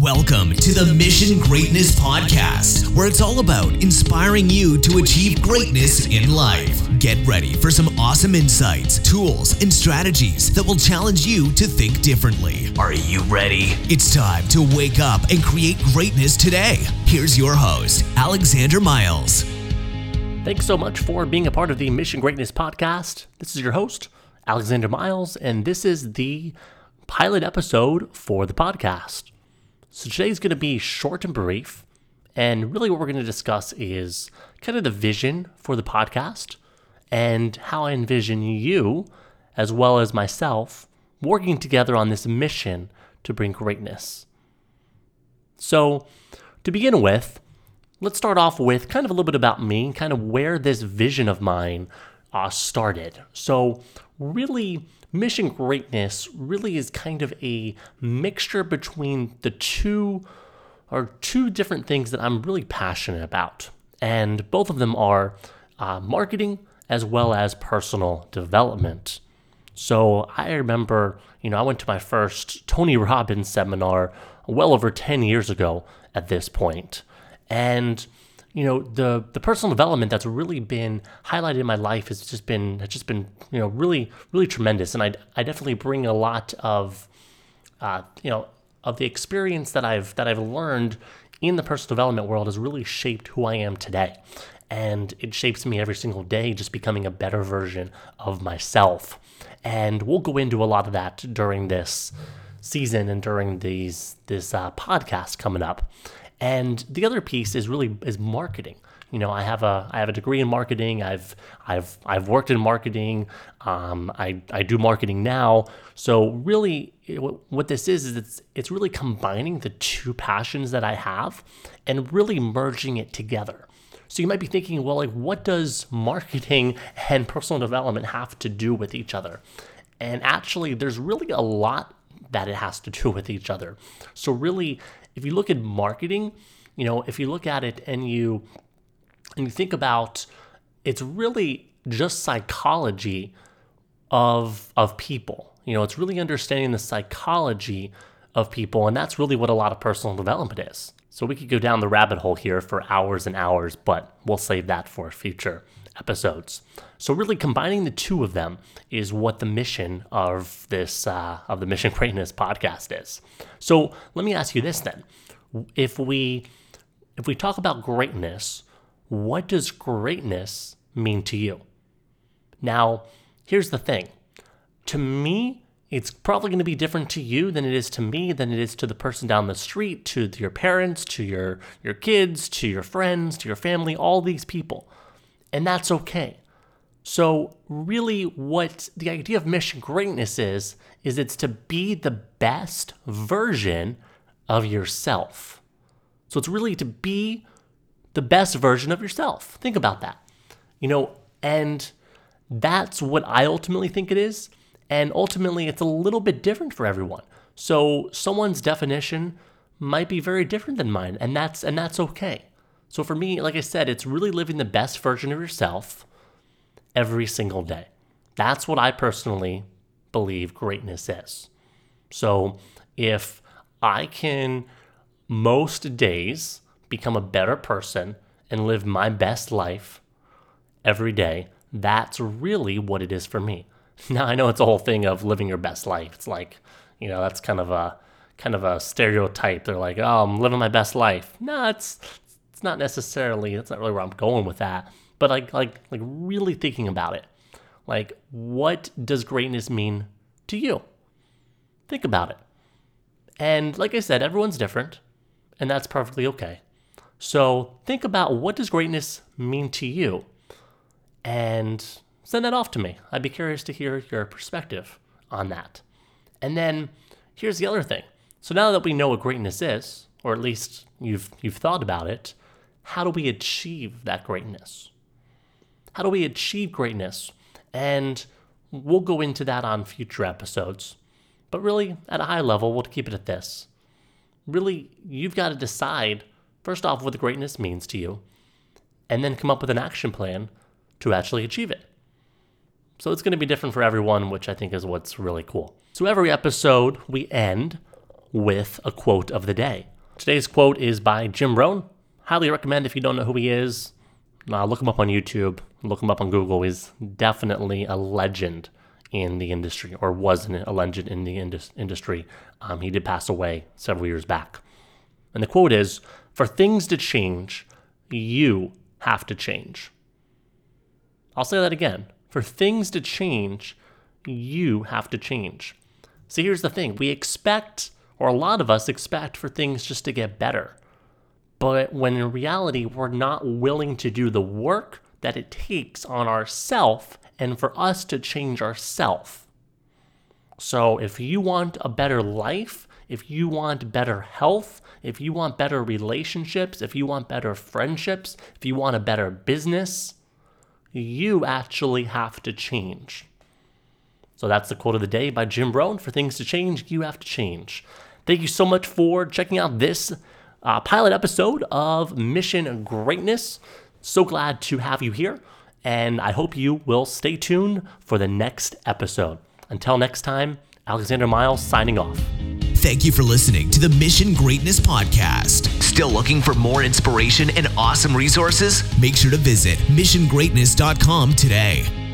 Welcome to the Mission Greatness Podcast, where it's all about inspiring you to achieve greatness in life. Get ready for some awesome insights, tools, and strategies that will challenge you to think differently. Are you ready? It's time to wake up and create greatness today. Here's your host, Alexander Miles. Thanks so much for being a part of the Mission Greatness Podcast. This is your host, Alexander Miles, and this is the pilot episode for the podcast. So today's going to be short and brief. And really, what we're going to discuss is kind of the vision for the podcast and how I envision you, as well as myself, working together on this mission to bring greatness. So, to begin with, let's start off with kind of a little bit about me, kind of where this vision of mine uh, started. So, really, mission greatness really is kind of a mixture between the two or two different things that I'm really passionate about. And both of them are uh, marketing as well as personal development. So I remember, you know, I went to my first Tony Robbins seminar well over 10 years ago at this point. And you know the the personal development that's really been highlighted in my life has just been has just been you know really really tremendous. And I I definitely bring a lot of uh, you know of the experience that I've that I've learned in the personal development world has really shaped who I am today. And it shapes me every single day just becoming a better version of myself. And we'll go into a lot of that during this season and during these this uh, podcast coming up and the other piece is really is marketing. You know, I have a I have a degree in marketing. I've I've I've worked in marketing. Um, I I do marketing now. So really, what this is is it's it's really combining the two passions that I have, and really merging it together. So you might be thinking, well, like what does marketing and personal development have to do with each other? And actually, there's really a lot that it has to do with each other. So really, if you look at marketing, you know, if you look at it and you and you think about it's really just psychology of of people. You know, it's really understanding the psychology of people and that's really what a lot of personal development is. So we could go down the rabbit hole here for hours and hours, but we'll save that for future episodes. So really combining the two of them is what the mission of this uh, of the Mission Greatness podcast is. So let me ask you this then: if we if we talk about greatness, what does greatness mean to you? Now, here's the thing. To me, it's probably going to be different to you than it is to me, than it is to the person down the street, to your parents, to your, your kids, to your friends, to your family, all these people. And that's okay. So, really, what the idea of mission greatness is, is it's to be the best version of yourself. So, it's really to be the best version of yourself. Think about that. You know, and that's what I ultimately think it is. And ultimately, it's a little bit different for everyone. So, someone's definition might be very different than mine, and that's and that's okay. So for me, like I said, it's really living the best version of yourself every single day. That's what I personally believe greatness is. So if I can most days become a better person and live my best life every day, that's really what it is for me. Now I know it's a whole thing of living your best life. It's like, you know, that's kind of a kind of a stereotype. They're like, "Oh, I'm living my best life." No, it's it's not necessarily that's not really where I'm going with that but like like like really thinking about it. Like what does greatness mean to you? Think about it. And like I said, everyone's different, and that's perfectly okay. So think about what does greatness mean to you? And send that off to me. I'd be curious to hear your perspective on that. And then here's the other thing. So now that we know what greatness is, or at least you've you've thought about it, how do we achieve that greatness? How do we achieve greatness? And we'll go into that on future episodes. But really, at a high level, we'll keep it at this. Really, you've got to decide, first off, what the greatness means to you, and then come up with an action plan to actually achieve it. So it's going to be different for everyone, which I think is what's really cool. So every episode, we end with a quote of the day. Today's quote is by Jim Rohn. Highly recommend if you don't know who he is, uh, look him up on YouTube, look him up on Google. He's definitely a legend in the industry, or wasn't a legend in the indus- industry. Um, he did pass away several years back. And the quote is For things to change, you have to change. I'll say that again. For things to change, you have to change. See, here's the thing we expect, or a lot of us expect, for things just to get better. But when in reality, we're not willing to do the work that it takes on ourself and for us to change ourself. So if you want a better life, if you want better health, if you want better relationships, if you want better friendships, if you want a better business, you actually have to change. So that's the quote of the day by Jim Rohn. For things to change, you have to change. Thank you so much for checking out this uh, pilot episode of Mission Greatness. So glad to have you here, and I hope you will stay tuned for the next episode. Until next time, Alexander Miles signing off. Thank you for listening to the Mission Greatness Podcast. Still looking for more inspiration and awesome resources? Make sure to visit missiongreatness.com today.